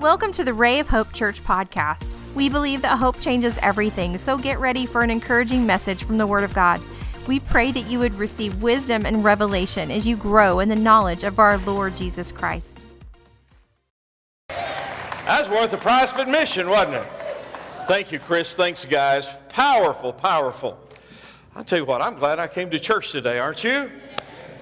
Welcome to the Ray of Hope Church podcast. We believe that hope changes everything, so get ready for an encouraging message from the Word of God. We pray that you would receive wisdom and revelation as you grow in the knowledge of our Lord Jesus Christ. That's worth the price of admission, wasn't it? Thank you, Chris. Thanks, guys. Powerful, powerful. I'll tell you what, I'm glad I came to church today, aren't you?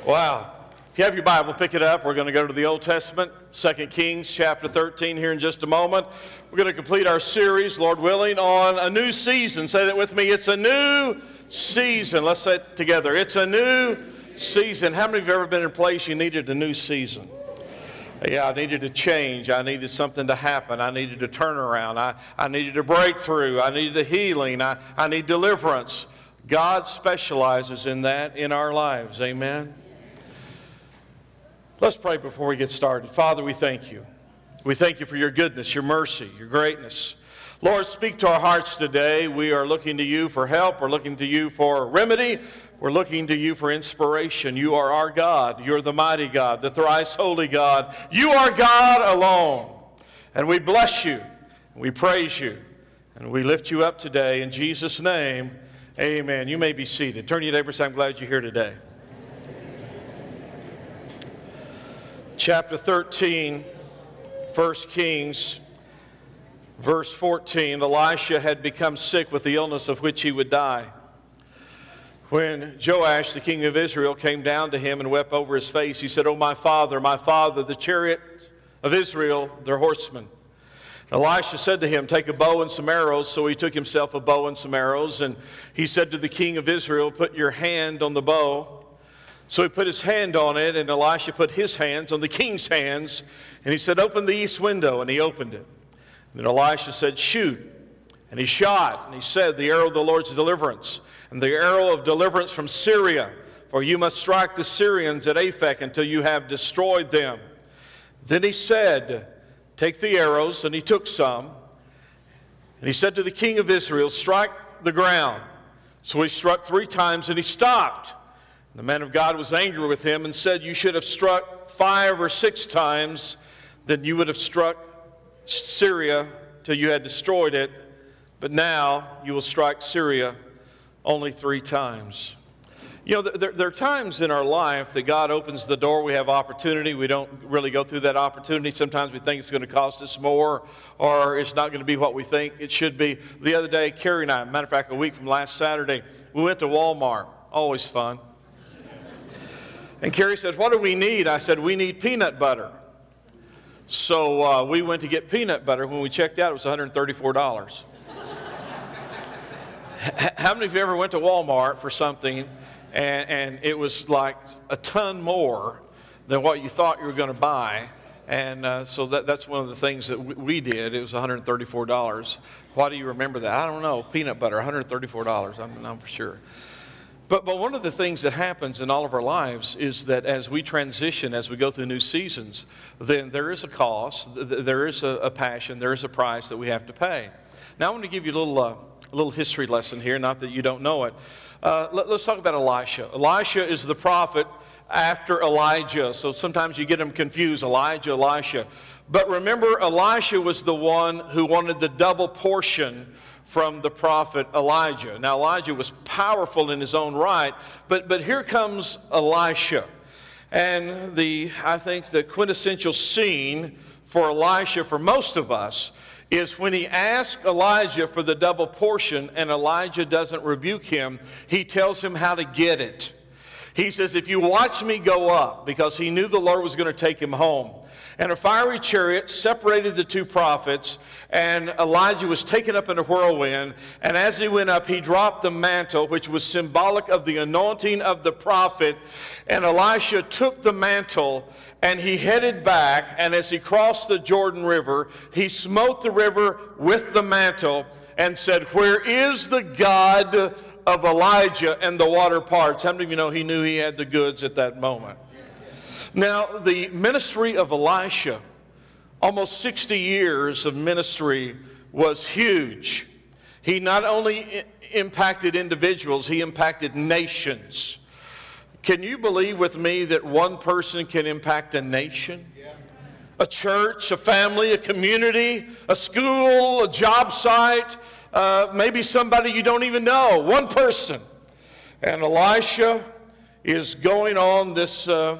Wow. If you have your Bible, pick it up. We're going to go to the Old Testament, 2 Kings chapter 13 here in just a moment. We're going to complete our series, Lord willing, on a new season. Say that with me. It's a new season. Let's say it together. It's a new season. How many of you have ever been in a place you needed a new season? Yeah, I needed a change. I needed something to happen. I needed a turnaround. I, I needed a breakthrough. I needed a healing. I, I need deliverance. God specializes in that in our lives. Amen. Let's pray before we get started. Father, we thank you. We thank you for your goodness, your mercy, your greatness. Lord, speak to our hearts today. We are looking to you for help. We're looking to you for remedy. We're looking to you for inspiration. You are our God. You're the mighty God, the thrice holy God. You are God alone. And we bless you. We praise you. And we lift you up today. In Jesus' name, amen. You may be seated. Turn to your neighbor and say, I'm glad you're here today. Chapter 13, 1 Kings, verse 14, Elisha had become sick with the illness of which he would die. When Joash, the king of Israel, came down to him and wept over his face, he said, Oh, my father, my father, the chariot of Israel, their horsemen. Elisha said to him, Take a bow and some arrows. So he took himself a bow and some arrows. And he said to the king of Israel, Put your hand on the bow. So he put his hand on it, and Elisha put his hands on the king's hands, and he said, Open the east window, and he opened it. And then Elisha said, Shoot. And he shot, and he said, The arrow of the Lord's deliverance, and the arrow of deliverance from Syria, for you must strike the Syrians at Aphek until you have destroyed them. Then he said, Take the arrows, and he took some. And he said to the king of Israel, Strike the ground. So he struck three times, and he stopped. The man of God was angry with him and said, You should have struck five or six times, then you would have struck Syria till you had destroyed it. But now you will strike Syria only three times. You know, there, there, are times in our life that God opens the door, we have opportunity, we don't really go through that opportunity. Sometimes we think it's going to cost us more or it's not going to be what we think it should be. The other day, Carrie and I, matter of fact, a week from last Saturday, we went to Walmart. Always fun. And Carrie said, What do we need? I said, We need peanut butter. So uh, we went to get peanut butter. When we checked out, it was $134. How many of you ever went to Walmart for something and, and it was like a ton more than what you thought you were going to buy? And uh, so that, that's one of the things that we did. It was $134. Why do you remember that? I don't know. Peanut butter, $134. I'm, I'm for sure. But, but one of the things that happens in all of our lives is that as we transition, as we go through new seasons, then there is a cost, there is a, a passion, there is a price that we have to pay. Now, I want to give you a little, uh, little history lesson here, not that you don't know it. Uh, let, us talk about Elisha. Elisha is the prophet after Elijah, so sometimes you get them confused Elijah, Elisha. But remember, Elisha was the one who wanted the double portion from the prophet Elijah. Now, Elijah was powerful in his own right, but, but here comes Elisha. And the, I think the quintessential scene for Elisha, for most of us, is when he asks Elijah for the double portion and Elijah doesn't rebuke him, he tells him how to get it. He says, If you watch me go up, because he knew the Lord was going to take him home. And a fiery chariot separated the two prophets, and Elijah was taken up in a whirlwind. And as he went up, he dropped the mantle, which was symbolic of the anointing of the prophet. And Elisha took the mantle and he headed back. And as he crossed the Jordan River, he smote the river with the mantle and said, Where is the God of Elijah? And the water parts. How many of you know he knew he had the goods at that moment? Now, the ministry of Elisha, almost 60 years of ministry, was huge. He not only impacted individuals, he impacted nations. Can you believe with me that one person can impact a nation? a church, a family, a community, a school, a job site, uh, maybe somebody you don't even know, one person. And Elisha is going on this uh,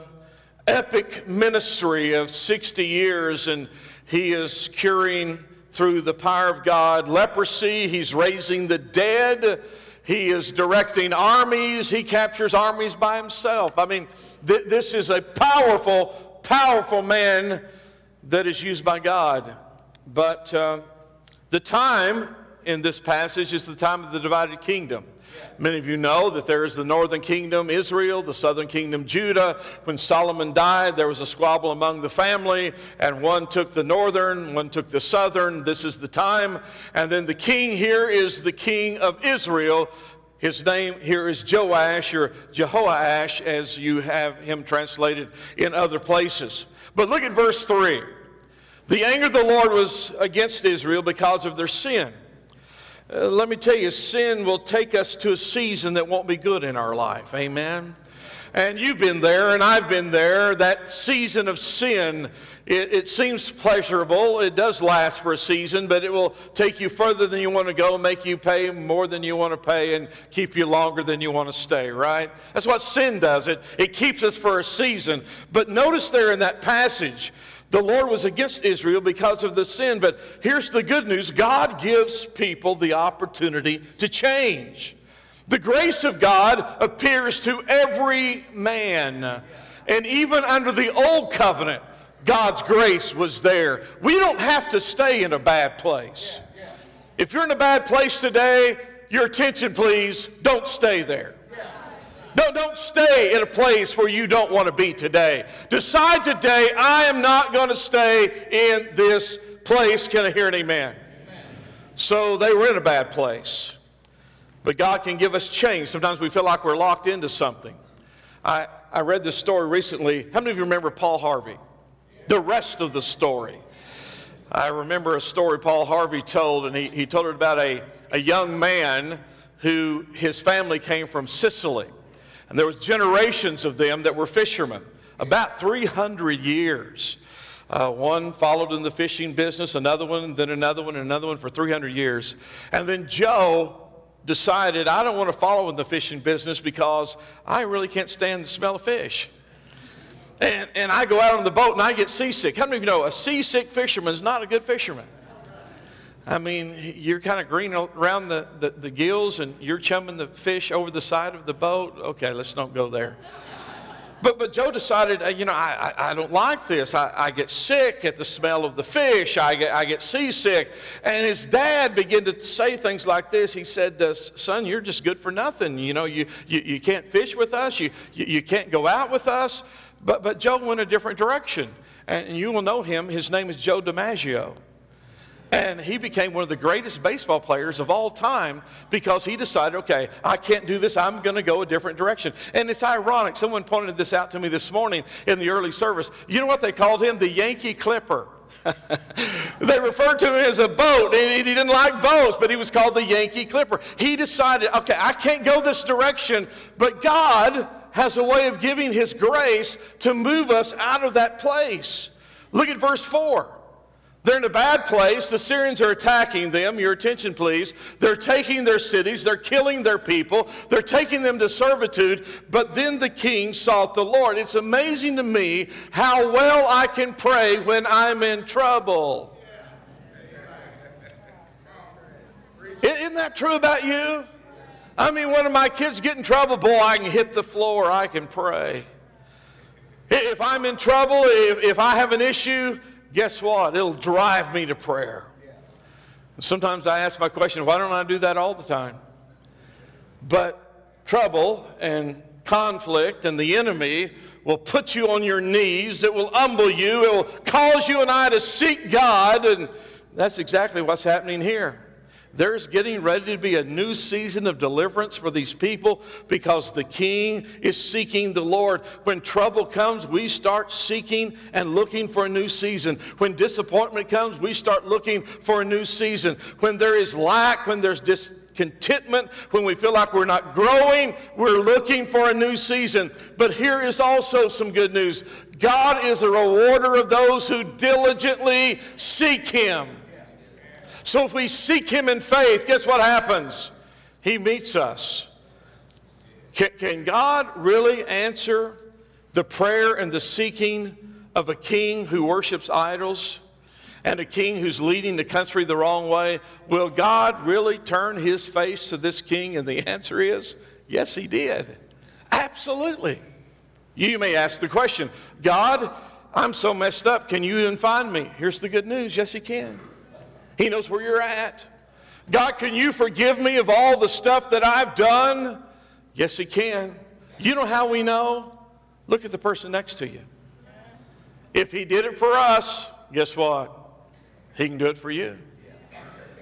epic ministry of 60 years, and he is curing through the power of God leprosy, he's raising the dead. He is directing armies. He captures armies by himself. I mean, th- this is a powerful, powerful man that is used by God. But uh, the time in this passage is the time of the divided kingdom. Many of you know that there is the northern kingdom, Israel, the southern kingdom, Judah. When Solomon died, there was a squabble among the family, and one took the northern, one took the southern. This is the time. And then the king here is the king of Israel. His name here is Joash or Jehoash, as you have him translated in other places. But look at verse 3. The anger of the Lord was against Israel because of their sin. Uh, let me tell you, sin will take us to a season that won't be good in our life. Amen. And you've been there, and I've been there. That season of sin, it, it, seems pleasurable. It does last for a season, but it will take you further than you want to go, make you pay more than you want to pay, and keep you longer than you want to stay, right? That's what sin does. It, it keeps us for a season. But notice there in that passage, the Lord was against Israel because of the sin, but here's the good news God gives people the opportunity to change. The grace of God appears to every man. And even under the old covenant, God's grace was there. We don't have to stay in a bad place. If you're in a bad place today, your attention, please, don't stay there. Don't, don't stay in a place where you don't want to be today. Decide today, I am not going to stay in this place. Can I hear an amen? amen? So they were in a bad place. But God can give us change. Sometimes we feel like we're locked into something. I, I read this story recently. How many of you remember Paul Harvey? The rest of the story. I remember a story Paul Harvey told, and he, he told it about a, a young man who his family came from Sicily. And there was generations of them that were fishermen, about 300 years. Uh, one followed in the fishing business, another one, then another one, another one for 300 years. And then Joe decided, I don't want to follow in the fishing business because I really can't stand the smell of fish. And, and I go out on the boat and I get seasick. How many of you know a seasick fisherman is not a good fisherman? I mean, you're kind of green around the, the, the, gills and you're chumming the fish over the side of the boat. Okay, let's don't go there. But, but Joe decided, uh, you know, I, I, I don't like this. I, I, get sick at the smell of the fish. I get, I get seasick. And his dad began to say things like this. He said, Son, you're just good for nothing. You know, you, you, you can't fish with us. You, you, you can't go out with us. But, but Joe went a different direction. And you will know him. His name is Joe DiMaggio. And he became one of the greatest baseball players of all time because he decided, okay, I can't do this. I'm going to go a different direction. And it's ironic. Someone pointed this out to me this morning in the early service. You know what they called him? The Yankee Clipper. they referred to him as a boat, and he didn't like boats, but he was called the Yankee Clipper. He decided, okay, I can't go this direction, but God has a way of giving His grace to move us out of that place. Look at verse 4. They're in a bad place. The Syrians are attacking them. Your attention, please. They're taking their cities. They're killing their people. They're taking them to servitude. But then the king sought the Lord. It's amazing to me how well I can pray when I'm in trouble. Isn't that true about you? I mean, one of my kids get in trouble, boy, I can hit the floor, I can pray. If I'm in trouble, if, if I have an issue, guess what? It'll drive me to prayer. Sometimes I ask my question, why don't I do that all the time? But trouble and conflict and the enemy will put you on your knees. It will humble you. It will cause you and I to seek God. And that's exactly what's happening here. There's getting ready to be a new season of deliverance for these people because the king is seeking the Lord. When trouble comes, we start seeking and looking for a new season. When disappointment comes, we start looking for a new season. When there is lack, when there's dis- contentment, when we feel like we're not growing, we're looking for a new season. But here is also some good news God is a rewarder of those who diligently seek Him. So if we seek Him in faith, guess what happens? He meets us. Can, can God really answer the prayer and the seeking of a king who worships idols? and a king who's leading the country the wrong way, will God really turn his face to this king? And the answer is yes, he did. Absolutely. You may ask the question God, I'm so messed up. Can you even find me? Here's the good news yes, he can. He knows where you're at. God, can you forgive me of all the stuff that I've done? Yes, he can. You know how we know? Look at the person next to you. If he did it for us, guess what? He can do it for you.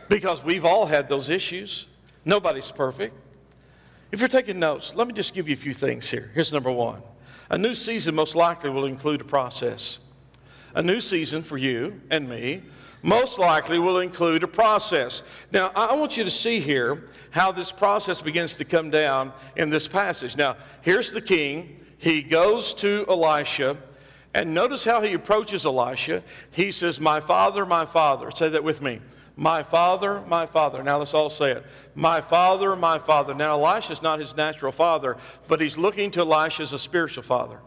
Because we've all had those issues. Nobody's perfect. If you're taking notes, let me just give you a few things here. Here's number one a new season most likely will include a process. A new season for you and me most likely will include a process. Now, I want you to see here how this process begins to come down in this passage. Now, here's the king. He goes to Elisha and notice how he approaches Elisha. He says, My father, my father. Say that with me. My father, my father. Now let's all say it. My father, my father. Now Elisha's not his natural father, but he's looking to Elisha as a spiritual father.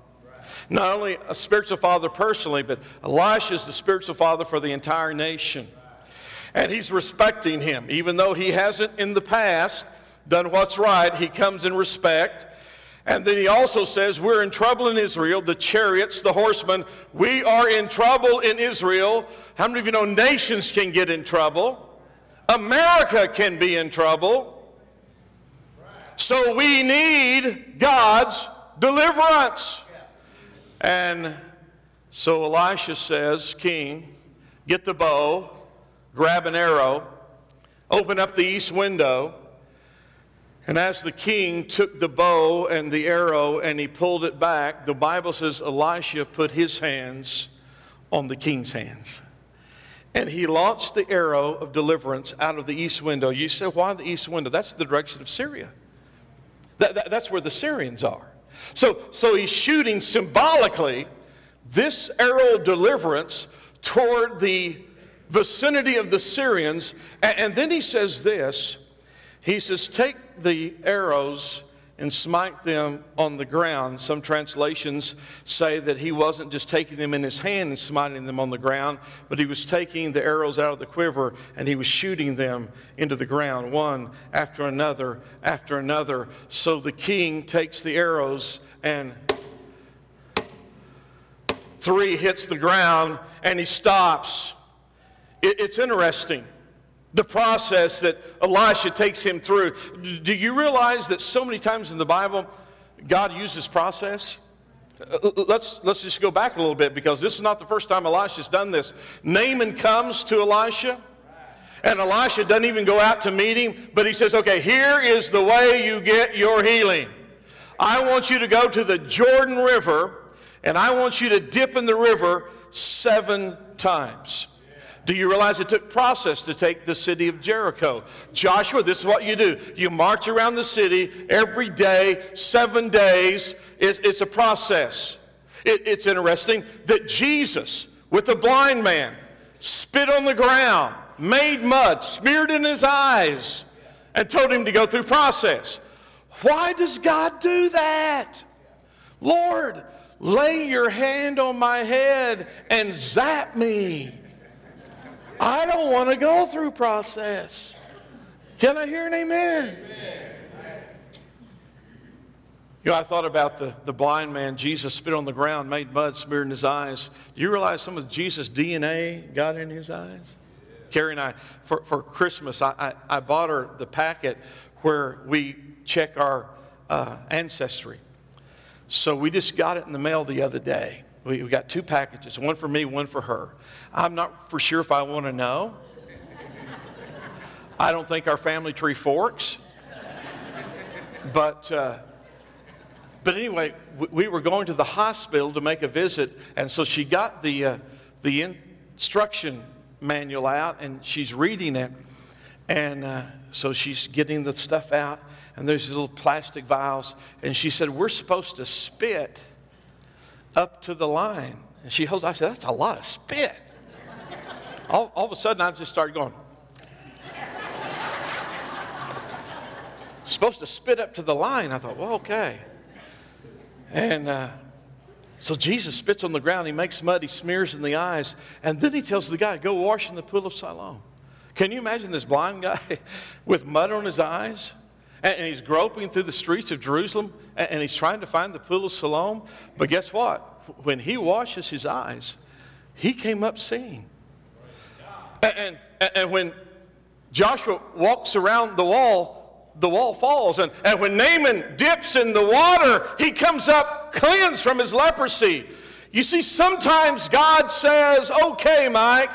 Not only a spiritual father personally, but Elisha is the spiritual father for the entire nation. And he's respecting him. Even though he hasn't in the past done what's right, he comes in respect. And then he also says, We're in trouble in Israel, the chariots, the horsemen. We are in trouble in Israel. How many of you know nations can get in trouble? America can be in trouble. So we need God's deliverance. And so Elisha says, King, get the bow, grab an arrow, open up the east window and as the king took the bow and the arrow and he pulled it back, the Bible says Elisha put his hands on the king's hands. And he launched the arrow of deliverance out of the east window. You say, why the east window? That's the direction of Syria. That, that, that's where the Syrians are. So, so he's shooting symbolically this arrow of deliverance toward the vicinity of the Syrians. And, and then he says this he says, Take the arrows and smite them on the ground. Some translations say that he wasn't just taking them in his hand and smiting them on the ground, but he was taking the arrows out of the quiver and he was shooting them into the ground, one after another after another. So the king takes the arrows and three hits the ground and he stops. it's interesting the process that Elisha takes him through. Do you realize that so many times in the Bible, God uses process? Uh, let's, let's just go back a little bit because this is not the first time Elisha's done this. Naaman comes to Elisha, and Elisha doesn't even go out to meet him, but he says, Okay, here is the way you get your healing. I want you to go to the Jordan River, and I want you to dip in the river seven times. Do you realize it took process to take the city of Jericho? Joshua, this is what you do. You march around the city every day, seven days. it's a process. it's interesting that Jesus, with the blind man, spit on the ground, made mud, smeared in his eyes, and told him to go through process. Why does God do that? Lord, lay your hand on my head and zap me. I don't want to go through process. Can I hear an amen? amen? You know, I thought about the, the blind man. Jesus spit on the ground, made mud, smeared in his eyes. Do you realize some of Jesus' DNA got in his eyes? Carrie and I, for, for Christmas, I, I, I bought her the packet where we check our uh, ancestry. So we just got it in the mail the other day. We, we got two packages, one for me, one for her. I'm not for sure if I want to know. I don't think our family tree forks. But, uh, but anyway, we, we were going to the hospital to make a visit, and so she got the, uh, the instruction manual out and she's reading it. And uh, so she's getting the stuff out, and there's little plastic vials. And she said, We're supposed to spit up to the line. And she holds, I said, That's a lot of spit. all, all of a sudden, I just started going, supposed to spit up to the line. I thought, well, okay. And uh, so Jesus spits on the ground. He makes mud. He smears in the eyes. And then he tells the guy, go wash in the pool of Siloam. Can you imagine this blind guy with mud on his eyes? And, he's groping through the streets of Jerusalem and, he's trying to find the pool of Siloam. But guess what? When he washes his eyes, he came up seeing. And, and, and when Joshua walks around the wall, the wall falls. And, and when Naaman dips in the water, he comes up cleansed from his leprosy. You see, sometimes God says, okay, Mike,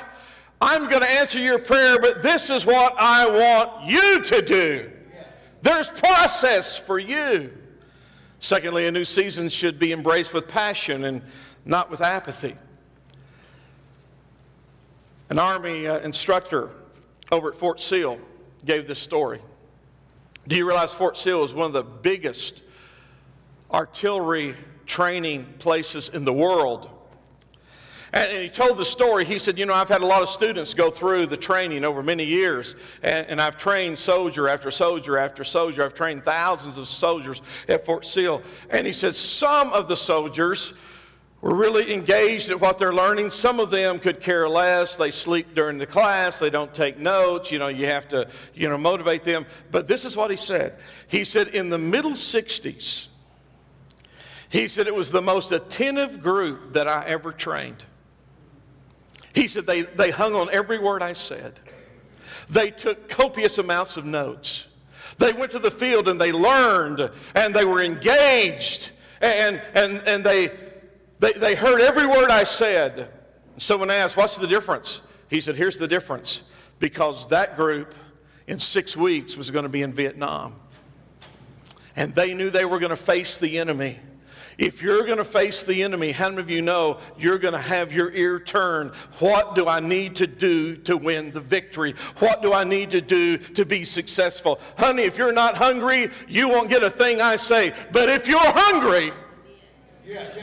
I'm going to answer your prayer, but this is what I want you to do. There's process for you. Secondly, a new season should be embraced with passion and not with apathy. An Army uh, instructor over at Fort Sill gave this story. Do you realize Fort Sill is one of the biggest artillery training places in the world? And, he told the story. He said, You know, I've had a lot of students go through the training over many years, and, and I've trained soldier after soldier after soldier. I've trained thousands of soldiers at Fort Sill. And he said, Some of the soldiers were really engaged at what they're learning. Some of them could care less. They sleep during the class. They don't take notes. You know, you have to, you know, motivate them. But this is what he said. He said, in the middle 60s, he said it was the most attentive group that I ever trained. He said they, they hung on every word I said. They took copious amounts of notes. They went to the field and they learned and they were engaged and, and, and they, they, they heard every word I said. Someone asked, What's the difference? He said, Here's the difference. Because that group in six weeks was going to be in Vietnam. And they knew they were going to face the enemy. If you're going to face the enemy, how many of you know you're going to have your ear turned? What do I need to do to win the victory? What do I need to do to be successful? Honey, if you're not hungry, you won't get a thing I say. But if you're hungry,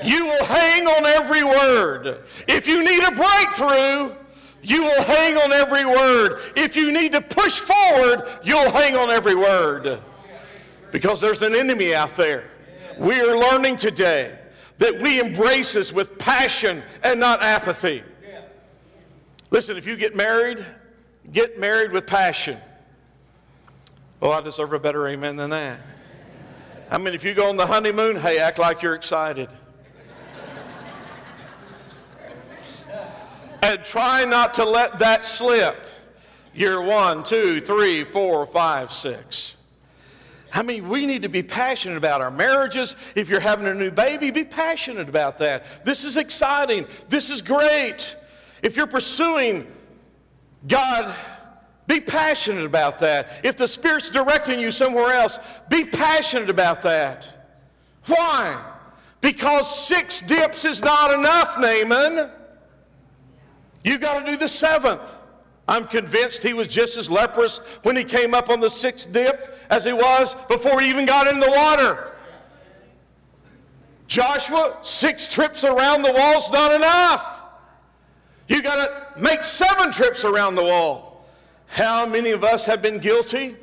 you will hang on every word. If you need a breakthrough, you will hang on every word. If you need to push forward, you'll hang on every word. Because there's an enemy out there we are learning today that we embrace this with passion and not apathy. Listen, if you get married, get married with passion. Oh, I deserve a better amen than that. I mean, if you go on the honeymoon, hey, act like you're excited. and try not to let that slip. Year one, two, three, four, five, six. I mean, we need to be passionate about our marriages. If you're having a new baby, be passionate about that. This is exciting. This is great. If you're pursuing God, be passionate about that. If the Spirit's directing you somewhere else, be passionate about that. Why? Because six dips is not enough, Naaman. You've got to do the seventh. I'm convinced he was just as leprous when he came up on the sixth dip as he was before he even got in the water. Joshua, six trips around the wall's not enough. You got to make seven trips around the wall. How many of us have been guilty?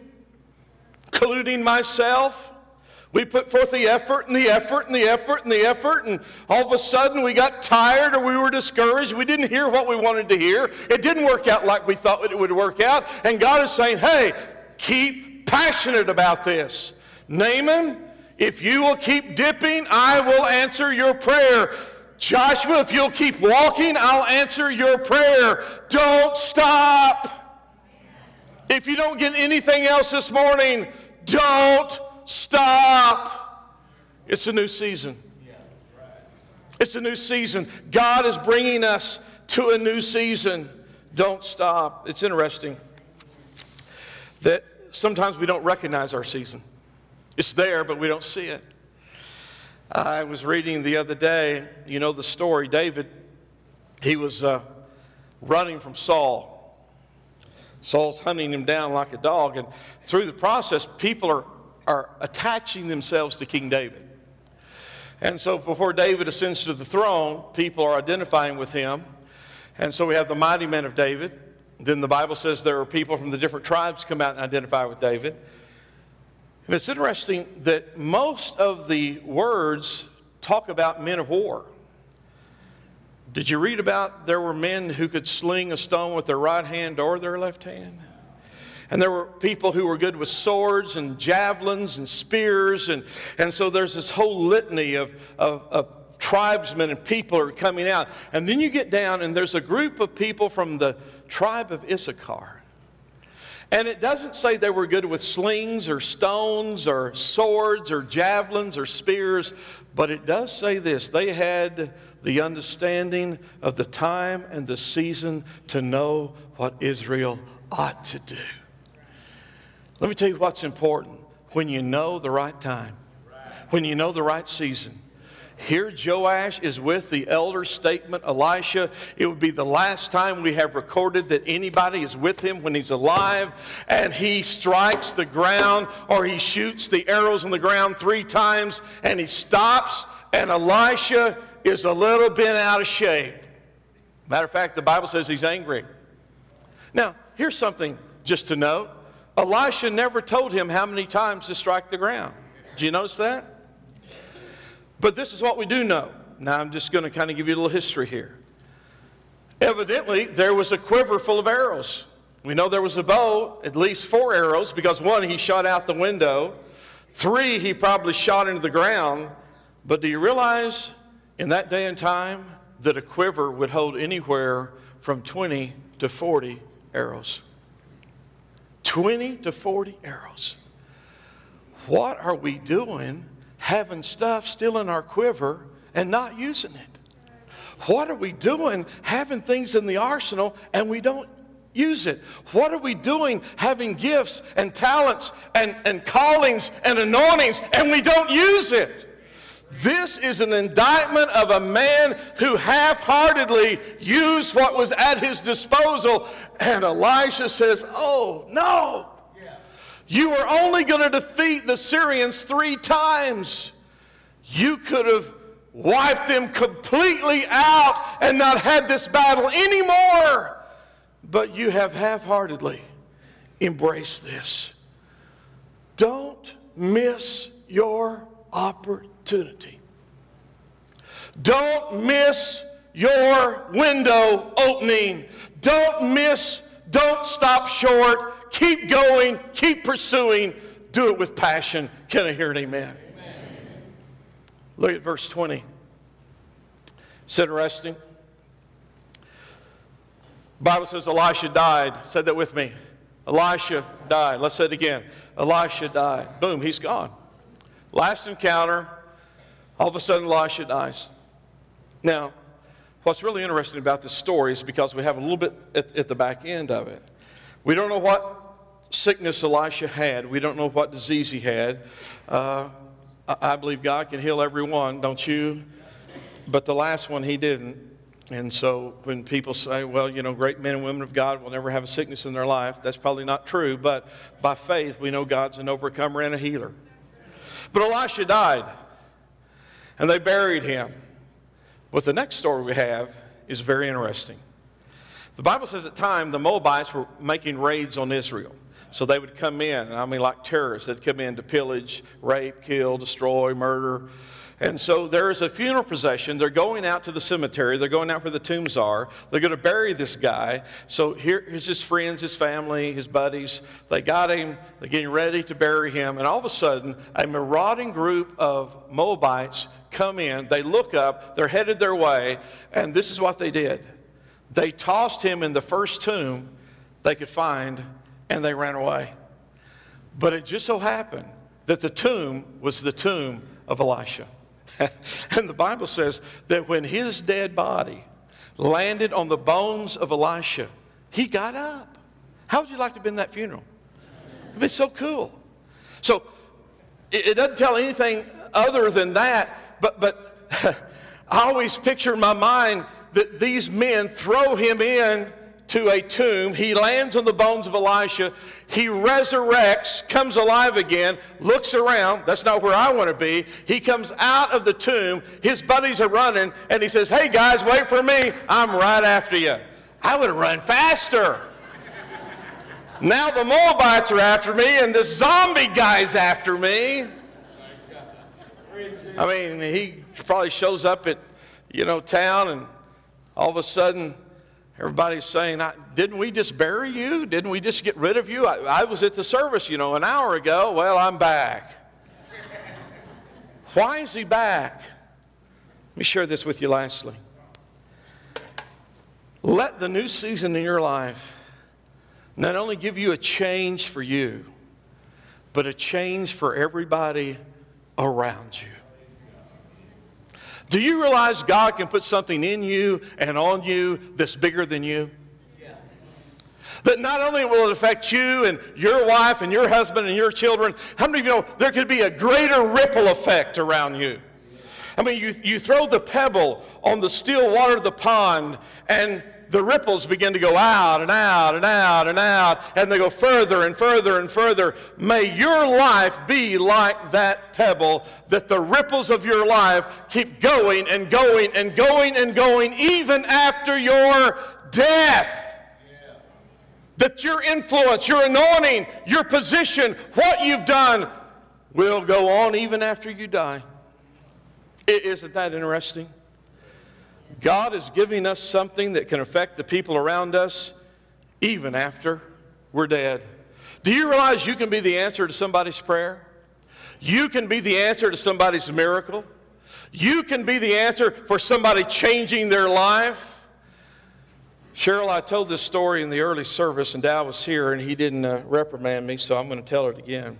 Colluding myself we put forth the effort and the effort and the effort and the effort, and all of a sudden we got tired or we were discouraged. We didn't hear what we wanted to hear. It didn't work out like we thought it would work out. And God is saying, hey, keep passionate about this. Naaman, if you will keep dipping, I will answer your prayer. Joshua, if you'll keep walking, I'll answer your prayer. Don't stop. If you don't get anything else this morning, don't stop. It's a new season. It's a new season. God is bringing us to a new season. Don't stop. It's interesting that sometimes we don't recognize our season. It's there, but we don't see it. I was reading the other day, you know the story. David, he was uh, running from Saul. Saul's hunting him down like a dog. And through the process, people are, are attaching themselves to King David. And so before David ascends to the throne, people are identifying with him. And so we have the mighty men of David. Then the Bible says there are people from the different tribes come out and identify with David. And it's interesting that most of the words talk about men of war. Did you read about there were men who could sling a stone with their right hand or their left hand? And there were people who were good with swords and javelins and spears. And, and so there's this whole litany of, of, of tribesmen and people are coming out. And then you get down, and there's a group of people from the tribe of Issachar. And it doesn't say they were good with slings or stones or swords or javelins or spears, but it does say this they had the understanding of the time and the season to know what Israel ought to do. Let me tell you what's important when you know the right time, when you know the right season. Here, Joash is with the elder statement, Elisha. It would be the last time we have recorded that anybody is with him when he's alive, and he strikes the ground or he shoots the arrows on the ground three times, and he stops, and Elisha is a little bit out of shape. Matter of fact, the Bible says he's angry. Now, here's something just to note Elisha never told him how many times to strike the ground. Do you notice that? But this is what we do know. Now, I'm just going to kind of give you a little history here. Evidently, there was a quiver full of arrows. We know there was a bow, at least four arrows, because one he shot out the window, three he probably shot into the ground. But do you realize in that day and time that a quiver would hold anywhere from 20 to 40 arrows? 20 to 40 arrows. What are we doing having stuff still in our quiver and not using it? What are we doing having things in the arsenal and we don't use it? What are we doing having gifts and talents and, and callings and anointings and we don't use it? This is an indictment of a man who half heartedly used what was at his disposal. And Elisha says, Oh, no. You were only going to defeat the Syrians three times. You could have wiped them completely out and not had this battle anymore. But you have half heartedly embraced this. Don't miss your opportunity. Don't miss your window opening. Don't miss, don't stop short Keep going, keep pursuing, do it with passion. Can I hear an amen? amen. Look at verse 20. It's interesting. Bible says Elisha died. Said that with me. Elisha died. Let's say it again. Elisha died. Boom, he's gone. Last encounter, all of a sudden Elisha dies. Now, what's really interesting about this story is because we have a little bit at, at the back end of it. We don't know what sickness Elisha had. We don't know what disease he had. Uh, I believe God can heal everyone, don't you? But the last one he didn't. And so when people say, well, you know, great men and women of God will never have a sickness in their life, that's probably not true. But by faith, we know God's an overcomer and a healer. But Elisha died, and they buried him. But the next story we have is very interesting. The Bible says at time the Moabites were making raids on Israel. So they would come in, I mean, like terrorists, they'd come in to pillage, rape, kill, destroy, murder. And so there is a funeral procession. They're going out to the cemetery. They're going out where the tombs are. They're going to bury this guy. So here's his friends, his family, his buddies. They got him. They're getting ready to bury him. And all of a sudden, a marauding group of Moabites come in. They look up. They're headed their way. And this is what they did. They tossed him in the first tomb they could find and they ran away. But it just so happened that the tomb was the tomb of Elisha. and the Bible says that when his dead body landed on the bones of Elisha, he got up. How would you like to have been that funeral? It'd be so cool. So it, it doesn't tell anything other than that, but, but I always picture in my mind that these men throw him in to a tomb. He lands on the bones of Elisha. He resurrects, comes alive again, looks around. That's not where I want to be. He comes out of the tomb. His buddies are running, and he says, Hey guys, wait for me. I'm right after you. I would have run faster. now the Moabites are after me, and the zombie guy's after me. I mean, he probably shows up at, you know, town, and all of a sudden, Everybody's saying, Didn't we just bury you? Didn't we just get rid of you? I, I was at the service, you know, an hour ago. Well, I'm back. Why is he back? Let me share this with you lastly. Let the new season in your life not only give you a change for you, but a change for everybody around you. Do you realize God can put something in you and on you that's bigger than you? That not only will it affect you and your wife and your husband and your children, how many of you know there could be a greater ripple effect around you? I mean, you, you throw the pebble on the still water of the pond, and the ripples begin to go out and out and out and out, and they go further and further and further. May your life be like that pebble, that the ripples of your life keep going and going and going and going, even after your death. That your influence, your anointing, your position, what you've done will go on even after you die. Isn't that interesting? God is giving us something that can affect the people around us even after we're dead. Do you realize you can be the answer to somebody's prayer? You can be the answer to somebody's miracle. You can be the answer for somebody changing their life. Cheryl, I told this story in the early service, and Dow was here, and he didn't uh, reprimand me, so I'm going to tell it again.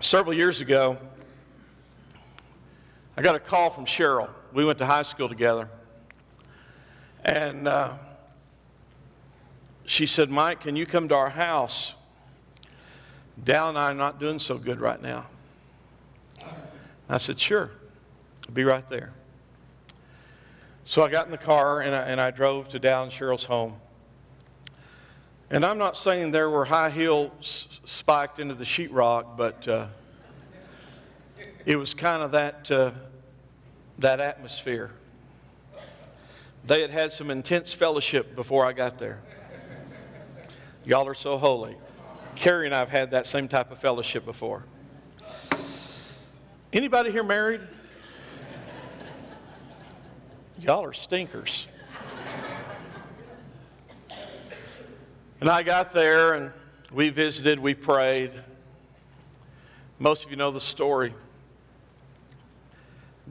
Several years ago, I got a call from Cheryl. We went to high school together. And uh, she said, Mike, can you come to our house? Dal and I are not doing so good right now. I said, sure. I'll be right there. So I got in the car and I, and I drove to Dal and Cheryl's home. And I'm not saying there were high heels spiked into the sheetrock, but uh, it was kind of that uh, that atmosphere. They had had some intense fellowship before I got there. Y'all are so holy. Carrie and I have had that same type of fellowship before. Anybody here married? Y'all are stinkers. And I got there and we visited, we prayed. Most of you know the story.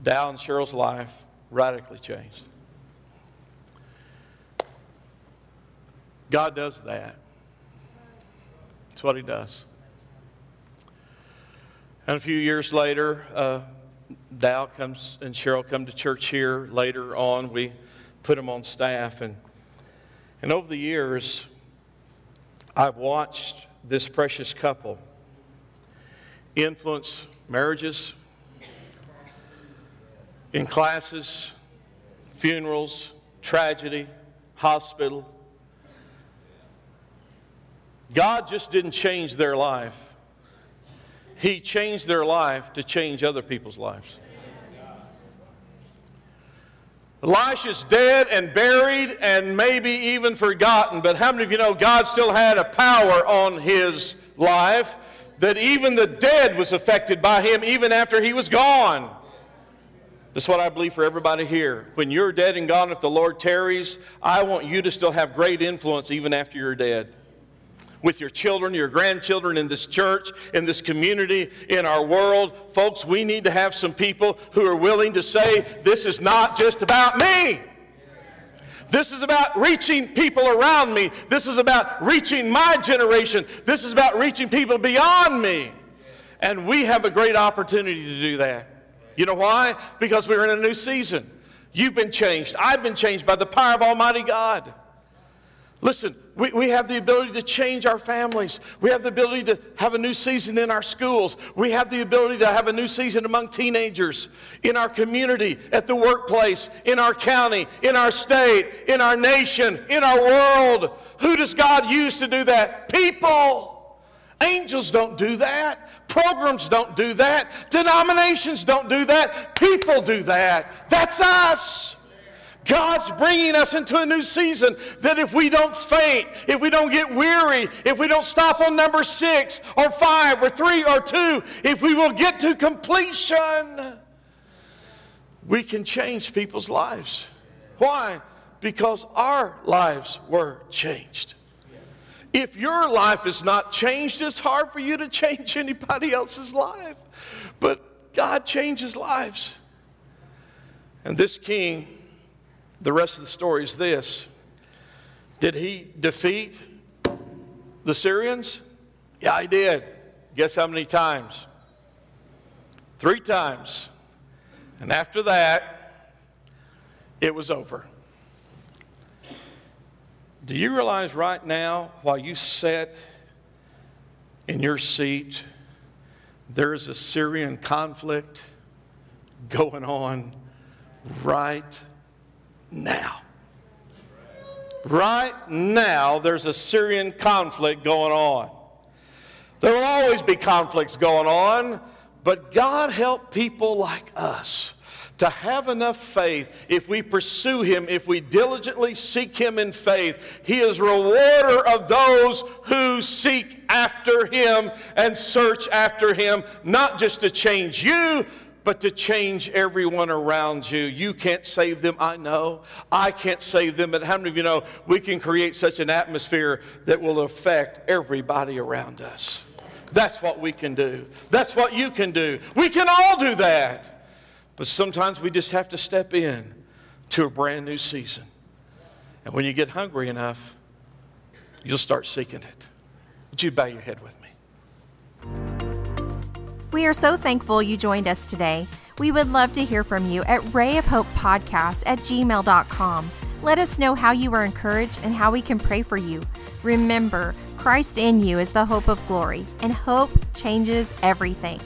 Dal and Cheryl's life radically changed. God does that. That's what He does. And a few years later, uh, Dal comes and Cheryl come to church here. Later on, we put them on staff. And, and over the years, I've watched this precious couple influence marriages, in classes, funerals, tragedy, hospital. God just didn't change their life. He changed their life to change other people's lives. Elisha's dead and buried and maybe even forgotten, but how many of you know God still had a power on his life that even the dead was affected by him even after he was gone? This is what I believe for everybody here. When you're dead and gone, if the Lord tarries, I want you to still have great influence even after you're dead. With your children, your grandchildren in this church, in this community, in our world. Folks, we need to have some people who are willing to say, This is not just about me. This is about reaching people around me. This is about reaching my generation. This is about reaching people beyond me. And we have a great opportunity to do that. You know why? Because we're in a new season. You've been changed. I've been changed by the power of Almighty God. Listen, we, we have the ability to change our families. We have the ability to have a new season in our schools. We have the ability to have a new season among teenagers, in our community, at the workplace, in our county, in our state, in our nation, in our world. Who does God use to do that? People. Angels don't do that. Programs don't do that. Denominations don't do that. People do that. That's us. God's bringing us into a new season that if we don't faint, if we don't get weary, if we don't stop on number six or five or three or two, if we will get to completion, we can change people's lives. Why? Because our lives were changed. If your life is not changed, it's hard for you to change anybody else's life. But God changes lives. And this king the rest of the story is this Did he defeat the Syrians? Yeah, he did. Guess how many times? Three times. And after that, it was over. Do you realize right now, while you sit in your seat, there is a Syrian conflict going on right now. Right now, there's a Syrian conflict going on. There will always be conflicts going on, but God help people like us to have enough faith if we pursue him if we diligently seek him in faith he is rewarder of those who seek after him and search after him not just to change you but to change everyone around you. You can't save them, I know. I can't save them, but how many of you know we can create such an atmosphere that will affect everybody around us? That's what we can do. That's what you can do. We can all do that. But sometimes we just have to step in to a brand new season. And when you get hungry enough, you'll start seeking it. Would you bow your head with me? We are so thankful you joined us today. We would love to hear from you at rayofhopepodcast at gmail.com. Let us know how you were encouraged and how we can pray for you. Remember, Christ in you is the hope of glory, and hope changes everything.